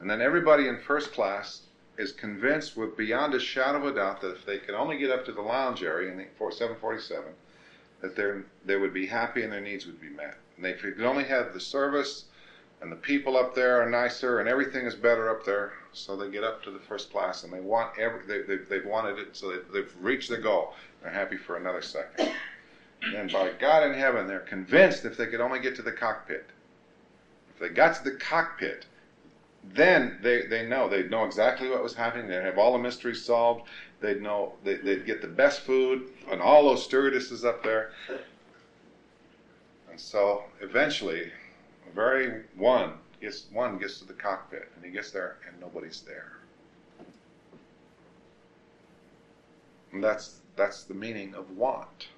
And then everybody in first class is convinced with beyond a shadow of a doubt that if they could only get up to the lounge area in the 747, that they're, they would be happy and their needs would be met. And they, if they could only have the service and the people up there are nicer and everything is better up there, so they get up to the first class and they want every, they, they, they've wanted it, so they, they've reached their goal. They're happy for another second. And by God in heaven, they're convinced if they could only get to the cockpit. If they got to the cockpit, then they, they know they'd know exactly what was happening. They'd have all the mysteries solved. They'd know they, they'd get the best food and all those stewardesses up there. And so eventually, very one gets one gets to the cockpit and he gets there and nobody's there. And that's that's the meaning of want.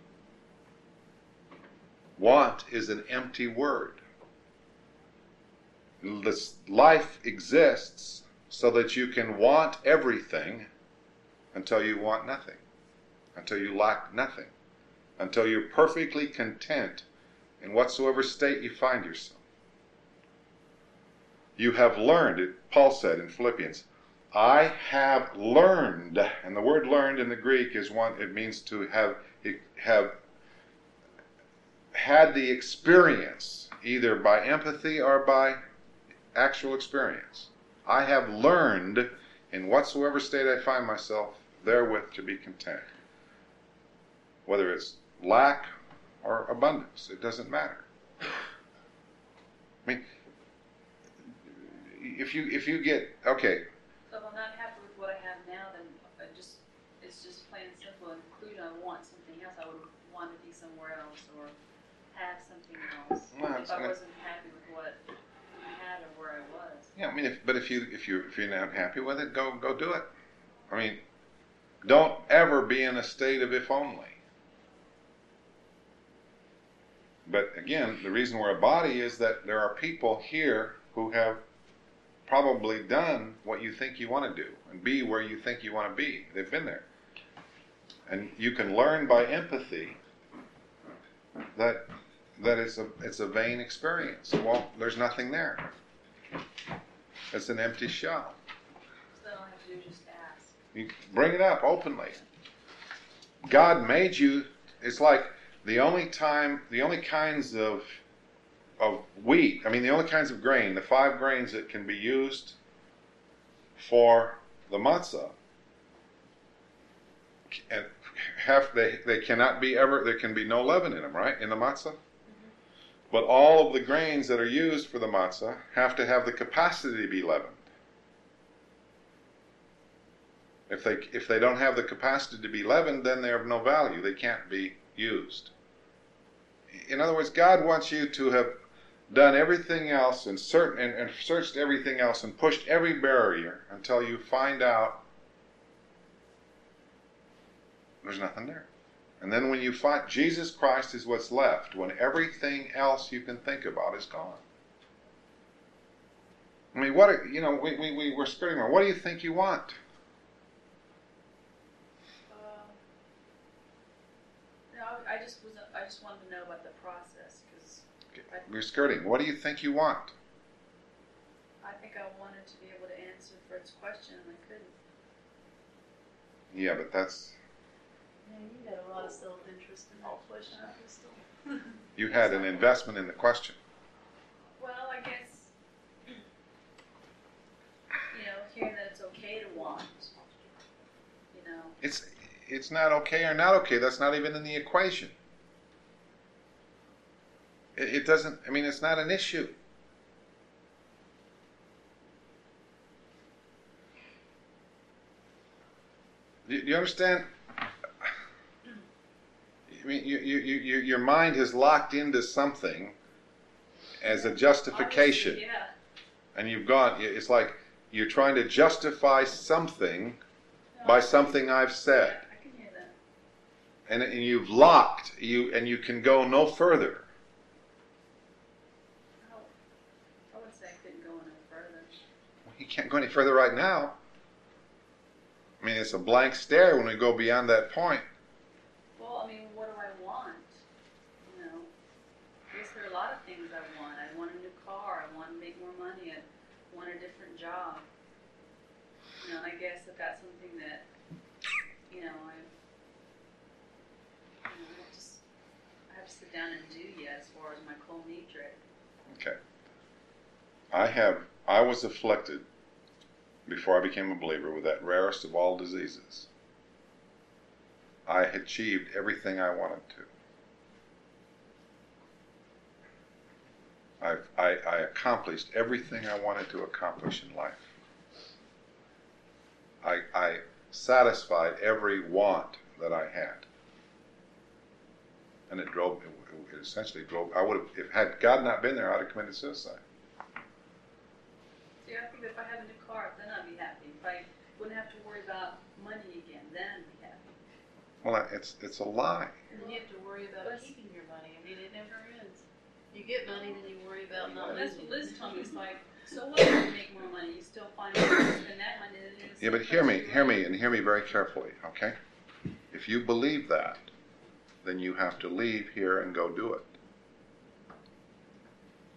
Want is an empty word. This life exists so that you can want everything until you want nothing, until you lack nothing, until you're perfectly content in whatsoever state you find yourself. You have learned, Paul said in Philippians, I have learned, and the word learned in the Greek is one, it means to have, have had the experience, either by empathy or by actual experience. I have learned in whatsoever state I find myself therewith to be content. Whether it's lack or abundance. It doesn't matter. I mean, if you if you get okay, So if I'm not happy with what I have now, then I just, it's just plain and simple, include I want something else, I would want to be somewhere else or have something else. If I wasn't happy with what had where I was. yeah. I mean, if, but if you if you if you're not happy with it, go go do it. I mean, don't ever be in a state of if only. But again, the reason we're a body is that there are people here who have probably done what you think you want to do and be where you think you want to be. They've been there. And you can learn by empathy that that it's a it's a vain experience. Well, there's nothing there. It's an empty shell. So all I have to do is just ask. You bring it up openly. God made you. It's like the only time, the only kinds of of wheat. I mean, the only kinds of grain, the five grains that can be used for the matzah, and have they they cannot be ever. There can be no leaven in them, right? In the matzah. But all of the grains that are used for the matzah have to have the capacity to be leavened. If they if they don't have the capacity to be leavened, then they're of no value. They can't be used. In other words, God wants you to have done everything else and, certain, and, and searched everything else and pushed every barrier until you find out there's nothing there. And then when you find Jesus Christ is what's left, when everything else you can think about is gone. I mean, what you know, we, we, we, we're skirting around. What do you think you want? Um, No, I just was, I just wanted to know about the process, because We're skirting. What do you think you want? I think I wanted to be able to answer Fred's question, and I couldn't. Yeah, but that's Yeah, you got a lot of self-interest in that question, Crystal. [laughs] you had an investment in the question. Well, I guess, you know, hearing that it's okay to want, you know, It's it's not okay or not okay. That's not even in the equation. It, it doesn't. I mean, it's not an issue. Do do you understand? I mean, you, you, you, you- your mind has locked into something as a justification. Obviously, Yeah. and you've gone it's like you're trying to justify something by something i've said I can hear that. and, and you've locked you and you can go no further I don't- I would say I couldn't go any further. Well, you can't go any further right now i mean it's a blank stare when we go beyond that point Well, I mean, what do I want? You know, I guess there are a lot of things I want. I want a new car. I want to make more money. I want a different job. You know, I guess if that's something that, you know, I, you know, I s- I have to sit down and do yet as far as my Kol Nidre. okay i have i was afflicted before i became a believer with that rarest of all diseases i achieved everything i wanted to I've, I, I accomplished everything I wanted to accomplish in life. I, I satisfied every want that I had. And it drove, it, it essentially drove, I would have, if had God not been there, I'd have committed suicide. See, I think if I had a new car, then I'd be happy. If I wouldn't have to worry about money again, then I'd be happy. Well, it's, it's a lie. And you have to worry about keeping your money. I mean, it never ends. You get money, then you worry about not that's what. Liz told me. It's like, so what if you make more money? You still find ways to spend that money. than it is Yeah, but hear me, hear me, and hear me very carefully, okay? If you believe that, then you have to leave here and go do it.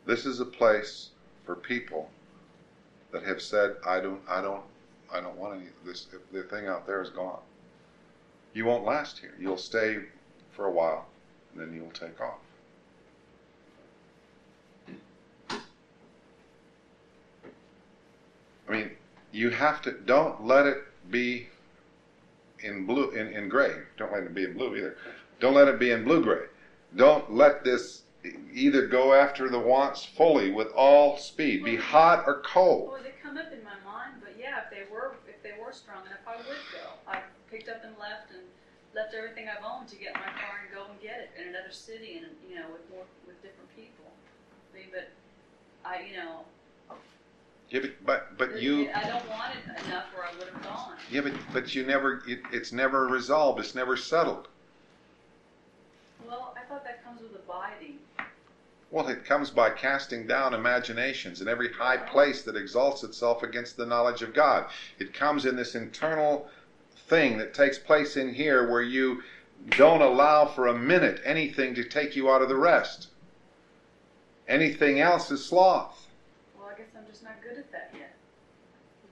This is a place for people that have said, I don't, I don't, I don't want any, this, the thing out there is gone. You won't last here. You'll stay for a while, and then you'll take off. I mean, you have to, don't let it be in blue, in, in gray. Don't let it be in blue either. Don't let it be in blue gray. don't let this either go after the wants fully with all speed, be hot or cold. Well, they come up in my mind, but yeah, if they were, if they were strong enough, I would go. I picked up and left and left everything I've owned to get my car and go and get it in another city and you know with more with different people. I mean, but I, you know, Yeah, but but, but you I don't want it enough where I would have gone. yeah, but but you never it, it's never resolved. It's never settled. Well, I thought that comes with abiding. Well, it comes by casting down imaginations and every high place that exalts itself against the knowledge of God. It comes in this internal thing that takes place in here where you don't allow for a minute anything to take you out of the rest. Anything else is sloth. Well, I guess I'm just not good at that yet.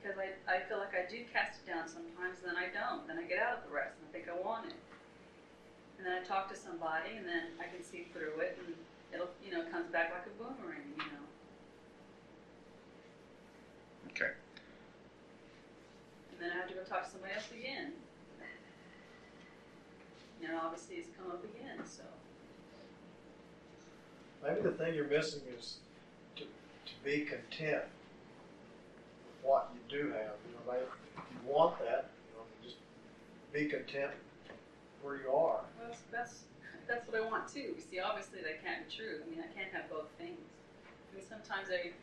Because I, I feel like I do cast it down sometimes, then I don't. Then I get out of the rest and I think I want it. And then I talk to somebody and then I can see through it and it'll, you know, comes back like a boomerang, you know. Okay. And then I have to go talk to somebody else again. You know, obviously it's come up again, so. Maybe the thing you're missing is to, to be content with what you do have. You know, maybe if you want that, you know, just be content where you are. Well, that's that's what I want too. You see, obviously that can't be true. I mean, I can't have both things. I mean, sometimes I,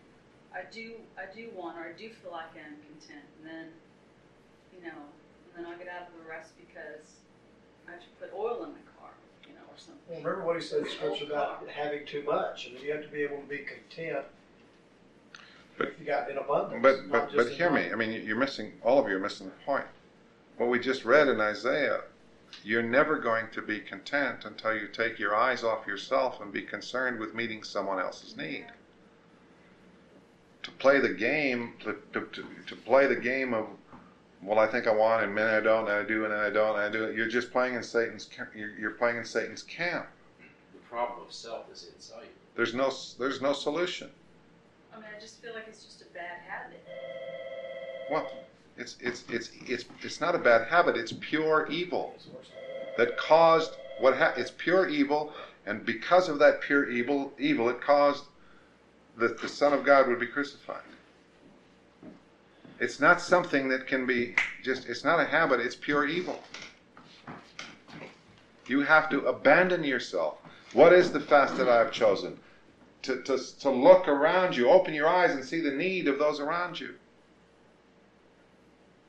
I do, I do want, or I do feel like I'm content, and then, you know, and then I'll get out of the rest because I have to put oil in my car, you know, or something. Well, remember what he said in scripture about having too much. I mean, you have to be able to be content. But- if you got in abundance. But not but just but in hear me. I mean, you're missing all of you are missing the point. What we just read in Isaiah, you're never going to be content until you take your eyes off yourself and be concerned with meeting someone else's need. To play the game, to, to, to, to play the game of, well, I think I want, and then I don't, and I do, and then I don't, and I do. You're just playing in Satan's. ca- You're, you're playing in Satan's camp. The problem of self is inside. There's no. There's no solution. I mean, I just feel like it's just a bad habit. Well, it's it's it's it's it's not a bad habit. It's pure evil that caused what ha- it's pure evil, and because of that pure evil, evil it caused that the Son of God would be crucified. It's not something that can be just. It's not a habit. It's pure evil. You have to abandon yourself. What is the fast that I have chosen? To, to, to look around you, open your eyes and see the need of those around you.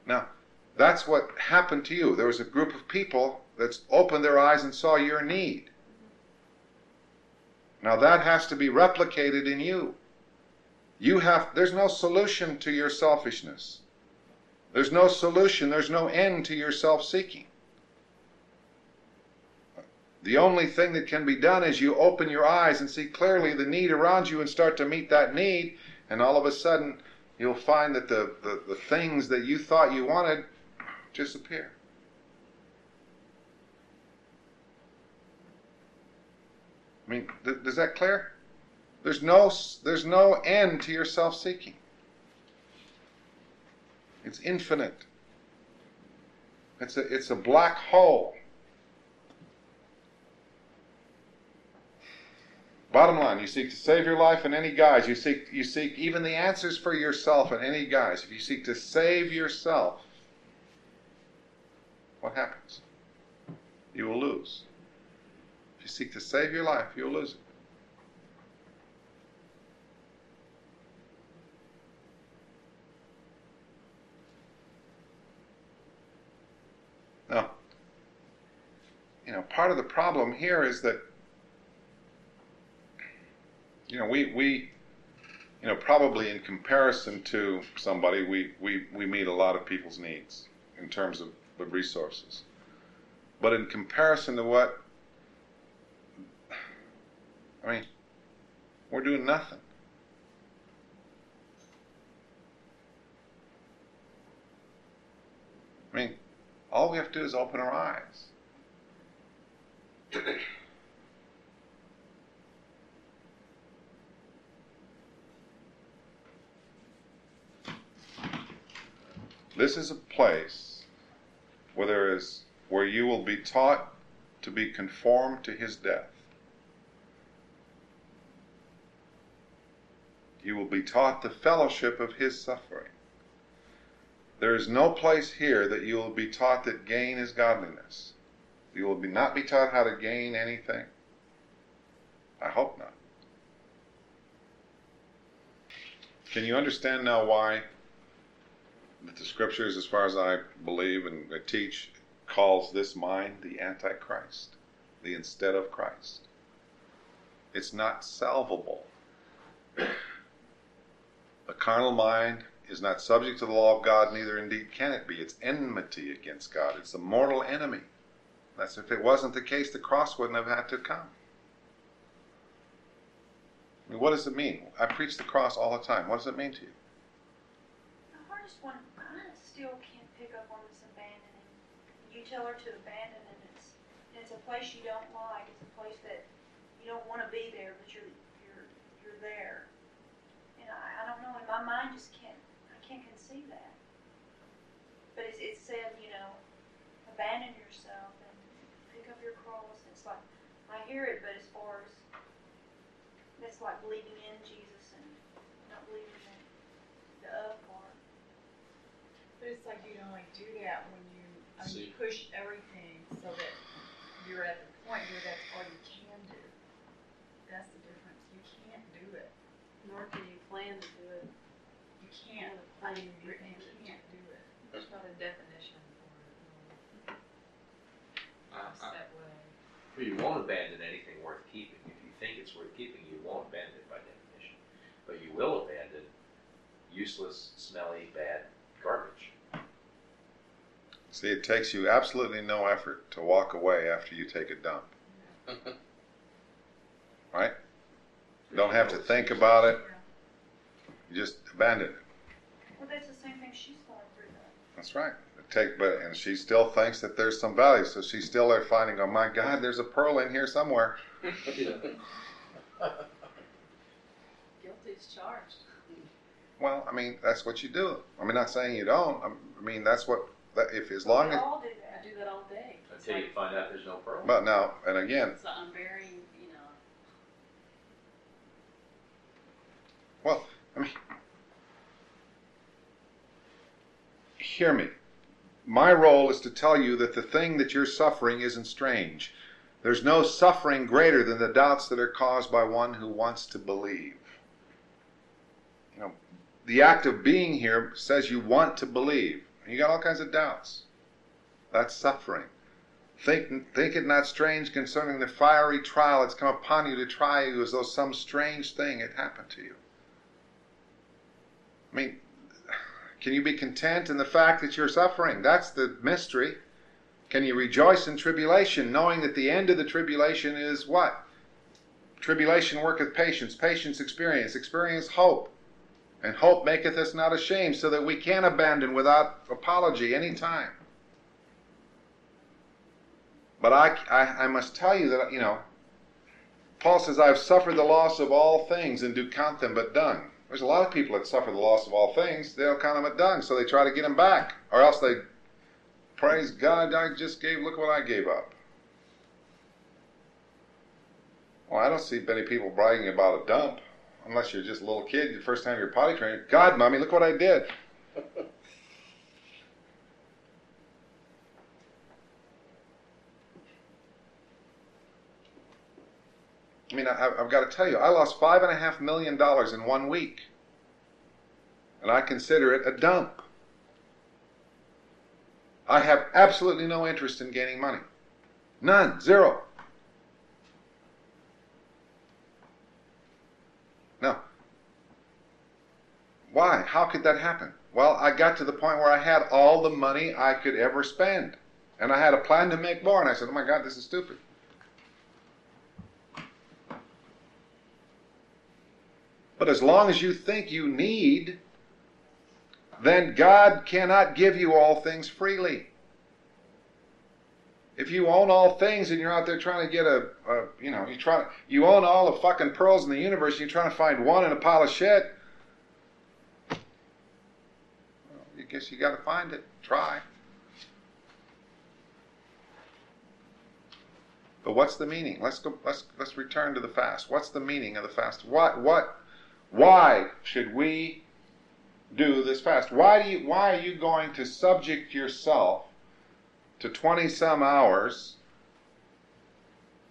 Now, that's what happened to you. There was a group of people that opened their eyes and saw your need. Now that has to be replicated in you. You have there's no solution to your selfishness. There's no solution, there's no end to your self-seeking. The only thing that can be done is you open your eyes and see clearly the need around you and start to meet that need, and all of a sudden you'll find that the, the, the things that you thought you wanted disappear. I mean, th- is that clear? There's no, there's no end to your self-seeking. It's infinite. It's a, it's a black hole. Bottom line, you seek to save your life in any guise. You seek, you seek even the answers for yourself in any guise. If you seek to save yourself, what happens? You will lose. If you seek to save your life, you'll lose it. Now, you know, part of the problem here is that, you know, we, we you know, probably in comparison to somebody, we, we, we meet a lot of people's needs in terms of the resources. But in comparison to what, I mean, we're doing nothing. I mean, all we have to do is open our eyes. This is a place where there is where you will be taught to be conformed to his death. You will be taught the fellowship of his suffering. There is no place here that you will be taught that gain is godliness. You will be not be taught how to gain anything. I hope not. Can you understand now why that the scriptures, as far as I believe and teach, calls this mind the Antichrist, the instead of Christ? It's not salvable. The carnal mind is not subject to the law of God, neither indeed can it be. It's enmity against God. It's a mortal enemy. That's if it wasn't the case, the cross wouldn't have had to come. I mean, what does it mean? I preach the cross all the time. What does it mean to you? The hardest one, I still can't pick up on this abandoning. You tell her to abandon and it's, and it's a place you don't like. It's a place that you don't want to be there, but you're, you're, you're there. And I, I don't know, in my mind just can't, I can't conceive that. But it's, it said, you know, abandon yourself and pick up your cross. It's like, I hear it, but as far as, that's like believing in Jesus and not believing in the other part. But it's like you can only do that when I mean, you push everything so that you're at the point where that's all you can do. That's the difference. You can't do it. Nor can you plan to do it. You can't. I mean, you you can't do it. There's not a definition for it. Uh, uh, that way. Well, you won't abandon anything worth keeping. If you think it's worth keeping, you won't abandon it by definition. But you will abandon useless, smelly, bad garbage. See, it takes you absolutely no effort to walk away after you take a dump. [laughs] Right? You don't have to think about it. You just abandon it. Well, that's the same thing she's going through though. That's right. It Take, but and she still thinks that there's some value, so she's still there finding. Oh my God, there's a pearl in here somewhere. [laughs] Guilty is charged. Well, I mean, that's what you do. I mean, not saying you don't. I mean, that's what. That if as long We as. all do I do that all day. It's Until you like- find out there's no pearl. But now, and again, It's like I'm you know, Well, I mean, hear me. My role is to tell you that the thing that you're suffering isn't strange. There's no suffering greater than the doubts that are caused by one who wants to believe. You know, the act of being here says you want to believe. And You got all kinds of doubts. That's suffering. Think, think it not strange concerning the fiery trial that's come upon you to try you as though some strange thing had happened to you. I mean, can you be content in the fact that you're suffering? That's the mystery. Can you rejoice in tribulation, knowing that the end of the tribulation is what? Tribulation worketh patience, patience experience, experience hope. And hope maketh us not ashamed, so that we can abandon without apology any time. But I, I, I must tell you that, you know, Paul says, I've suffered the loss of all things and do count them but dung. There's a lot of people that suffer the loss of all things. They don't count them but dung, so they try to get them back. Or else they, praise God, I just gave, look what I gave up. Well, I don't see many people bragging about a dump, unless you're just a little kid, the first time you're potty trained. God, mommy, look what I did. I mean, I, I've got to tell you, I lost five and a half million dollars in one week. And I consider it a dump. I have absolutely no interest in gaining money. None. Zero. No. Why? How could that happen? Well, I got to the point where I had all the money I could ever spend. And I had a plan to make more. And I said, oh my God, this is stupid. But as long as you think you need, then God cannot give you all things freely. If you own all things and you're out there trying to get a, a you know, you try, you own all the fucking pearls in the universe, and you're trying to find one in a pile of shit. Well, I guess you got to find it. Try. But what's the meaning? Let's go. Let's let's return to the fast. What's the meaning of the fast? What what Why should we do this fast? Why do you why are you going to subject yourself to 20 some hours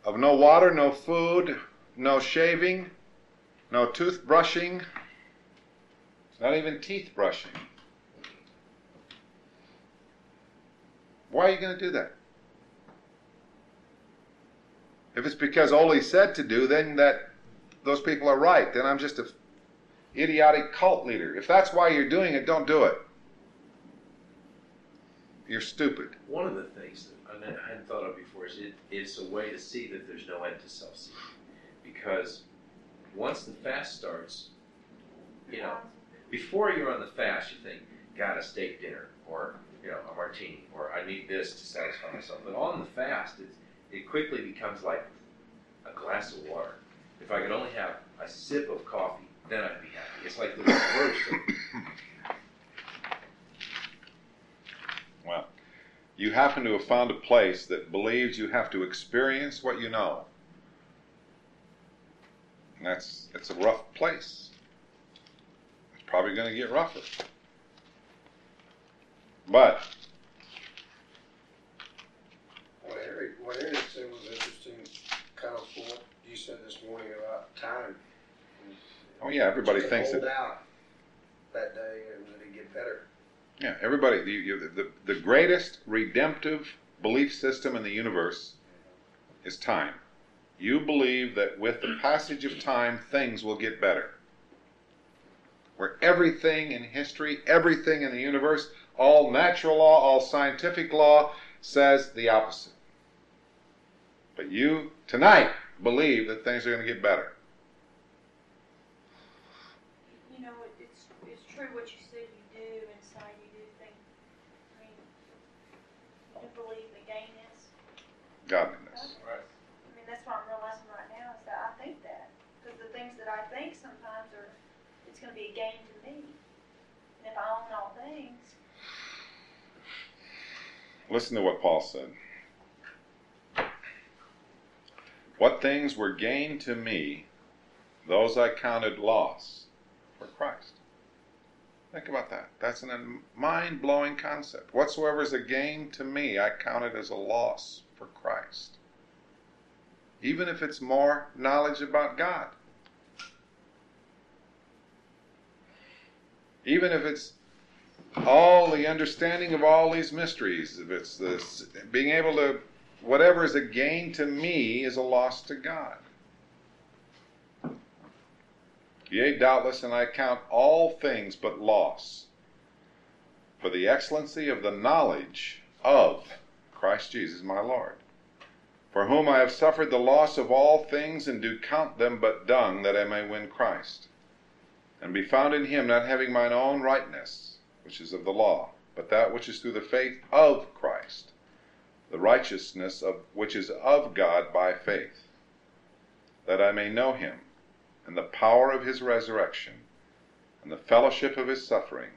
of no water, no food, no shaving, no toothbrushing, not even teeth brushing? Why are you going to do that? If it's because Oli said to do, then that those people are right. Then I'm just a idiotic cult leader. If that's why you're doing it, don't do it. You're stupid. One of the things that I hadn't thought of before is it, it's a way to see that there's no end to self-seeking. Because once the fast starts, you know, before you're on the fast, you think, got a steak dinner, or you know, a martini, or I need this to satisfy myself. But on the fast, it's, it quickly becomes like a glass of water. If I could only have a sip of coffee, then I'd be happy. It's like the reverse. [coughs] Well, you happen to have found a place that believes you have to experience what you know. And that's a rough place. It's probably going to get rougher. But What Eric, what Eric said was interesting, kind of what you said this morning about time. oh yeah, everybody Just thinks hold that out that day and then it get better. yeah, everybody you, you, the the greatest redemptive belief system in the universe is time. You believe that with the passage of time things will get better. Where everything in history, everything in the universe, all natural law, all scientific law says the opposite. But you tonight believe that things are going to get better. You know, it's, it's true what you said you do inside, you do think, I mean, you believe the gain is, Godliness. Right. I mean, that's what I'm realizing right now, is that I think that, because the things that I think sometimes are, it's gonna be a gain to me. And if I own all things, Listen to what Paul said. What things were gain to me, those I counted loss for Christ. Think about that. That's a mind blowing concept. Whatsoever is a gain to me, I count it as a loss for Christ. Even if it's more knowledge about God. Even if it's all the understanding of all these mysteries, if it's this being able to whatever is a gain to me is a loss to God. Yea, doubtless, and I count all things but loss for the excellency of the knowledge of Christ Jesus my Lord, for whom I have suffered the loss of all things and do count them but dung that I may win Christ, and be found in him, not having mine own rightness, which is of the law, but that which is through the faith of Christ the righteousness of which is of God by faith, that I may know him, and the power of his resurrection, and the fellowship of his suffering,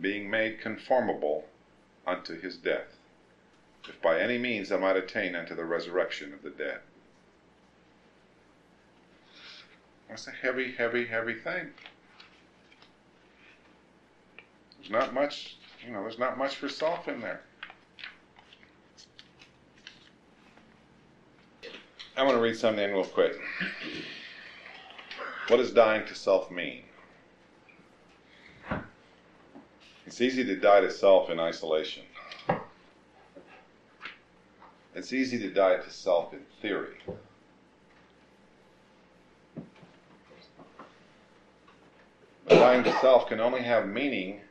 being made conformable unto his death, if by any means I might attain unto the resurrection of the dead. That's a heavy, heavy, heavy thing. There's not much, you know, there's not much for self in there. I want to read something real quick. What does dying to self mean? It's easy to die to self in isolation. It's easy to die to self in theory. But dying to self can only have meaning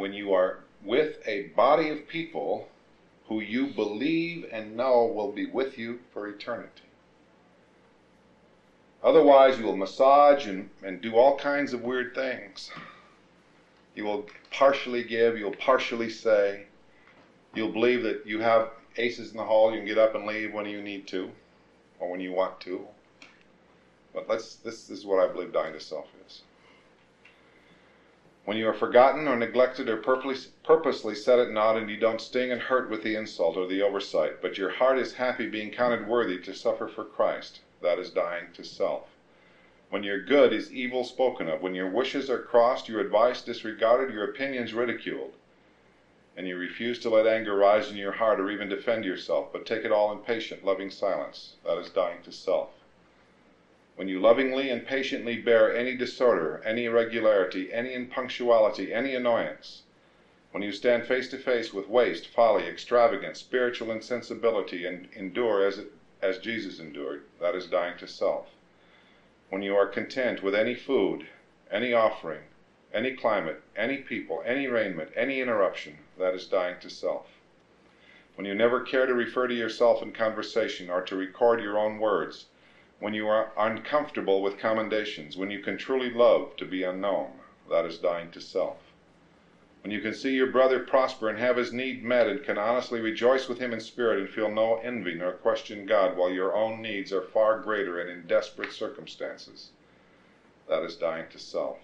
when you are with a body of people who you believe and know will be with you for eternity. Otherwise, you will massage and, and do all kinds of weird things. You will partially give, you'll partially say. You'll believe that you have aces in the hole, you can get up and leave when you need to or when you want to. But let's, this is what I believe dying to self is. When you are forgotten or neglected or purposely, set at naught and you don't sting and hurt with the insult or the oversight, but your heart is happy being counted worthy to suffer for Christ, that is dying to self. When your good is evil spoken of, when your wishes are crossed, your advice disregarded, your opinions ridiculed, and you refuse to let anger rise in your heart or even defend yourself, but take it all in patient, loving silence, that is dying to self. When you lovingly and patiently bear any disorder, any irregularity, any impunctuality, any annoyance, when you stand face to face with waste, folly, extravagance, spiritual insensibility, and endure as, as Jesus endured, that is dying to self. When you are content with any food, any offering, any climate, any people, any raiment, any interruption, that is dying to self. When you never care to refer to yourself in conversation or to record your own words, when you are uncomfortable with commendations, when you can truly love to be unknown, that is dying to self. When you can see your brother prosper and have his need met and can honestly rejoice with him in spirit and feel no envy nor question God while your own needs are far greater and in desperate circumstances, that is dying to self.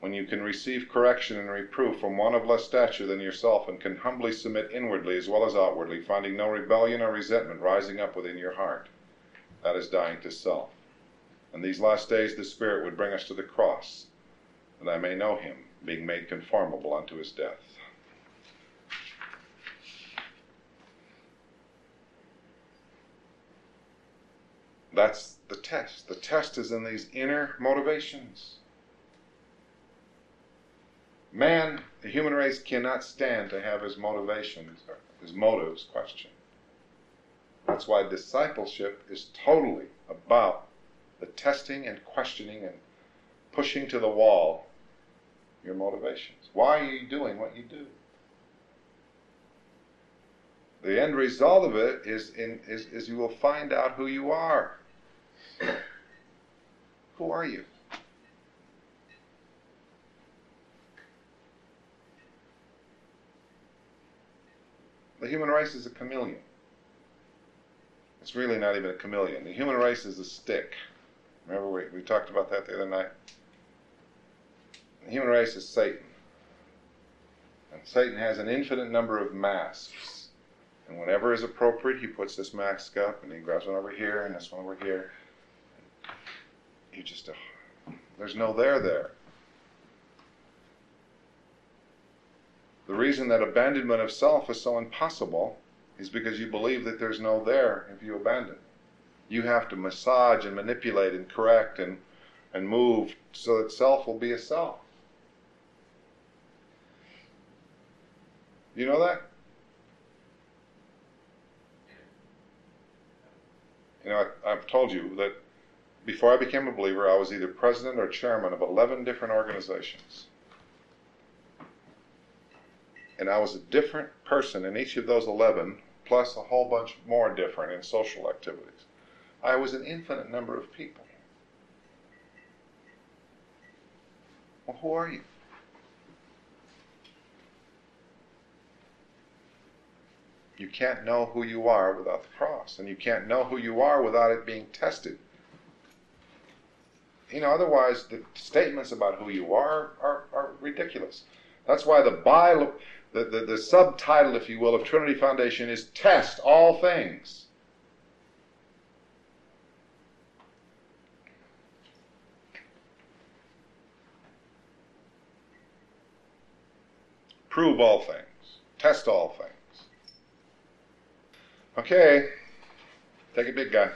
When you can receive correction and reproof from one of less stature than yourself and can humbly submit inwardly as well as outwardly, finding no rebellion or resentment rising up within your heart, that is dying to self. In these last days, the Spirit would bring us to the cross, that I may know him being made conformable unto his death. That's the test. The test is in these inner motivations. Man, the human race cannot stand to have his motivations, his motives questioned. That's why discipleship is totally about the testing and questioning and pushing to the wall your motivations. Why are you doing what you do? The end result of it is, in, is, is you will find out who you are. Who are you? The human race is a chameleon. It's really not even a chameleon. The human race is a stick. Remember we, we talked about that the other night? The human race is Satan. And Satan has an infinite number of masks. And whenever is appropriate, he puts this mask up and he grabs one over here and this one over here. You just, uh, there's no there there. The reason that abandonment of self is so impossible is because you believe that there's no there if you abandon. You have to massage and manipulate and correct and, and move so that self will be a self. You know that? You know, I, I've told you that before I became a believer, I was either president or chairman of 11 different organizations. And I was a different person in each of those 11, plus a whole bunch more different in social activities. I was an infinite number of people. Well, who are you? You can't know who you are without the cross, and you can't know who you are without it being tested. You know, otherwise, the statements about who you are are, are ridiculous. That's why the, by, the, the, the subtitle, if you will, of Trinity Foundation is Test All Things. Prove all things. Test all things. Okay, take a big guy.